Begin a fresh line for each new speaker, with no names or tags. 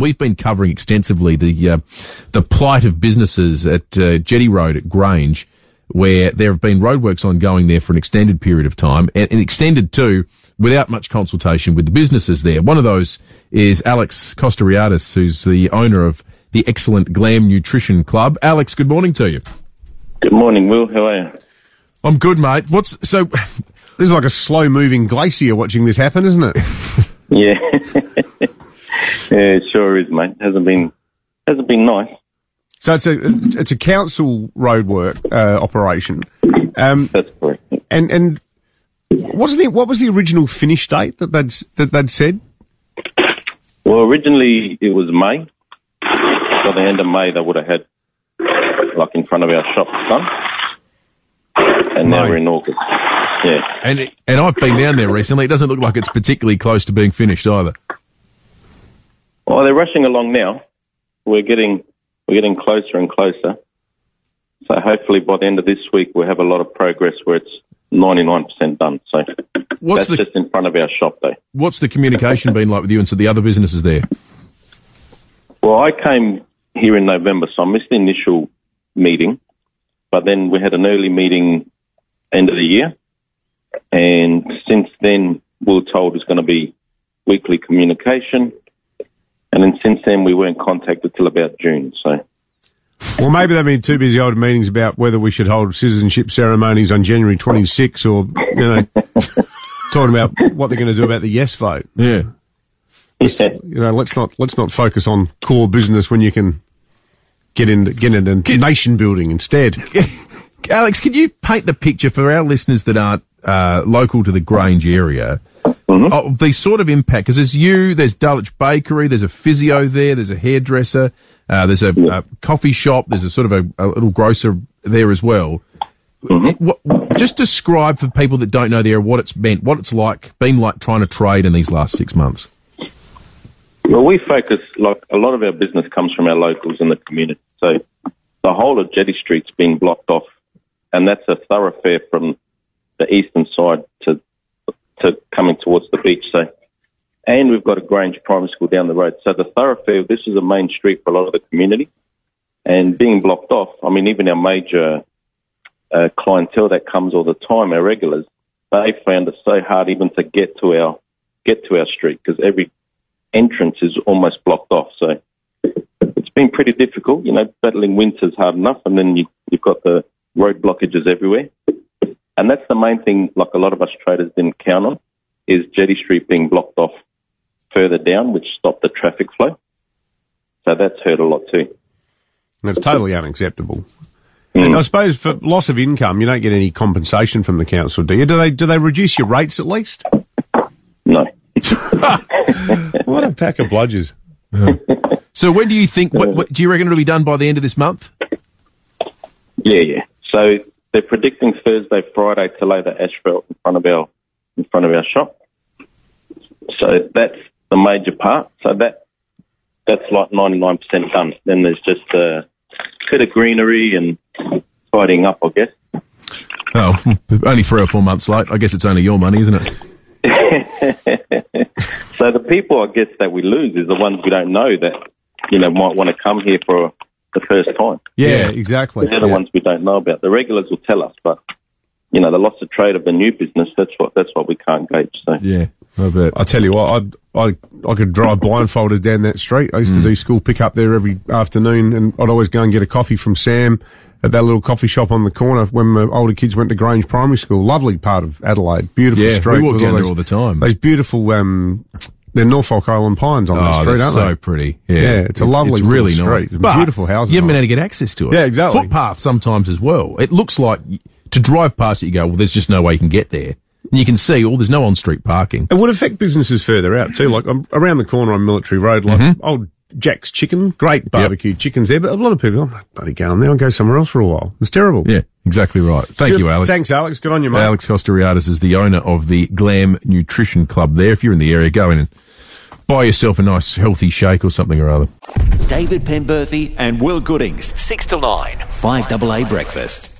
we've been covering extensively the uh, the plight of businesses at uh, Jetty Road at Grange, where there have been roadworks ongoing there for an extended period of time, and, and extended too without much consultation with the businesses there. One of those is Alex Kosteriadis, who's the owner of the excellent Glam Nutrition Club. Alex, good morning to you.
Good morning, Will. How are you?
I'm good, mate. What's so?
This is like a slow moving glacier watching this happen, isn't it?
Yeah, yeah, it sure is, mate. Hasn't been hasn't been nice.
So it's a it's a council roadwork uh, operation, um,
That's correct.
and and wasn't it? What was the original finish date that they'd that they'd said?
Well, originally it was May. By the end of May, they would have had like in front of our shop done, and now
May.
we're in August. Yeah,
And it, and I've been down there recently. It doesn't look like it's particularly close to being finished either.
Well, they're rushing along now. We're getting we're getting closer and closer. So hopefully by the end of this week, we'll have a lot of progress where it's ninety nine percent done. So
What's
that's
the
just in front of our shop, though.
what's the communication been like with you and so the other businesses there?
Well, I came here in November, so I missed the initial meeting, but then we had an early meeting end of the year, and since then we're told it's going to be weekly communication, and then since then we weren't contacted till about June. So
Well, maybe they've been too busy holding meetings about whether we should hold citizenship ceremonies on January 26 or you know talking about what they're going to do about the yes vote.
Yeah.
yeah,
You know, let's not let's not focus on core business when you can get in get into nation building instead.
Alex, can you paint the picture for our listeners that aren't uh, local to the Grange area of the sort of impact? Because there's you, there's Dulwich Bakery, there's a physio there, there's a hairdresser, uh, there's a, a coffee shop, there's a sort of a, a little grocer there as well. It- what, just describe for people that don't know the area what it's meant, what it's like, been like trying to trade in these last six months.
Well, we focus like a lot of our business comes from our locals in the community. So the whole of Jetty Street's been blocked off, and that's a thoroughfare from the eastern side to to coming So, and we've got a Grange Primary School down the road. So the thoroughfare, this is a main street for a lot of the community, and being blocked off. I mean, even our major uh, clientele that comes all the time, our regulars, they found it so hard even to get to our get to our street because every entrance is almost blocked off. So it's been pretty difficult. You know, battling winter's hard enough, and then you, you've got the road blockages everywhere. And that's the main thing, like a lot of us traders didn't count on, is Jetty Street being blocked off further down, which stopped the traffic flow. So that's hurt a lot too.
That's totally unacceptable. And I suppose for loss of income, you don't get any compensation from the council, do you? Do they do they reduce your rates at least?
No.
What a pack of bludgers.
So when do you think, what, what, do you reckon it'll be done by the end of this month?
Yeah, yeah. So they're predicting Thursday, Friday to lay the asphalt in front of our in front of our shop. So that's the major part. So that that's like ninety nine percent done. Then there's just a bit of greenery and tidying up, I guess.
Oh, only three or four months late. I guess it's only your money, isn't it?
So the people, I guess, that we lose is the ones we don't know that you know might want to come here for the first time.
Yeah, exactly.
They're the
Yeah.
ones we don't know about. The regulars will tell us, but you know the loss of trade of the new business. That's what that's what we can't gauge. So
Yeah, I bet.
I tell you what, I I I could drive blindfolded down that street. I used to do school pick up there every afternoon, and I'd always go and get a coffee from Sam at that little coffee shop on the corner when my older kids went to Grange Primary School. Lovely part of Adelaide, beautiful
Yeah,
street.
we walk
with
down there
those-
all the time.
Those beautiful, um, they're Norfolk Island pines on that
Oh,
street,
they're
aren't
so
they?
pretty. Yeah,
Yeah, it's a lovely
It's really
street.
nice.
It's beautiful houses
You haven't been able to get access to it.
Yeah, exactly.
Footpath sometimes as well. It looks like to drive past it, you go, well, there's just no way you can get there. And you can see, oh, there's no on-street parking.
It would affect businesses further out too. Like um, around the corner on Military Road, like
Mm-hmm.
old Jack's Chicken, great barbecue chickens there. But a lot of people, I'm not bloody going there. I'll go somewhere else for a while. It's terrible.
Yeah, exactly right. Thank you, Alex.
Thanks, Alex. Good on you, mate.
Alex Kosteriadis is the owner of the Glam Nutrition Club there. If you're in the area, go in and buy yourself a nice healthy shake or something or other.
David Penberthy and Will Goodings, 6 to 9, 5AA Breakfast.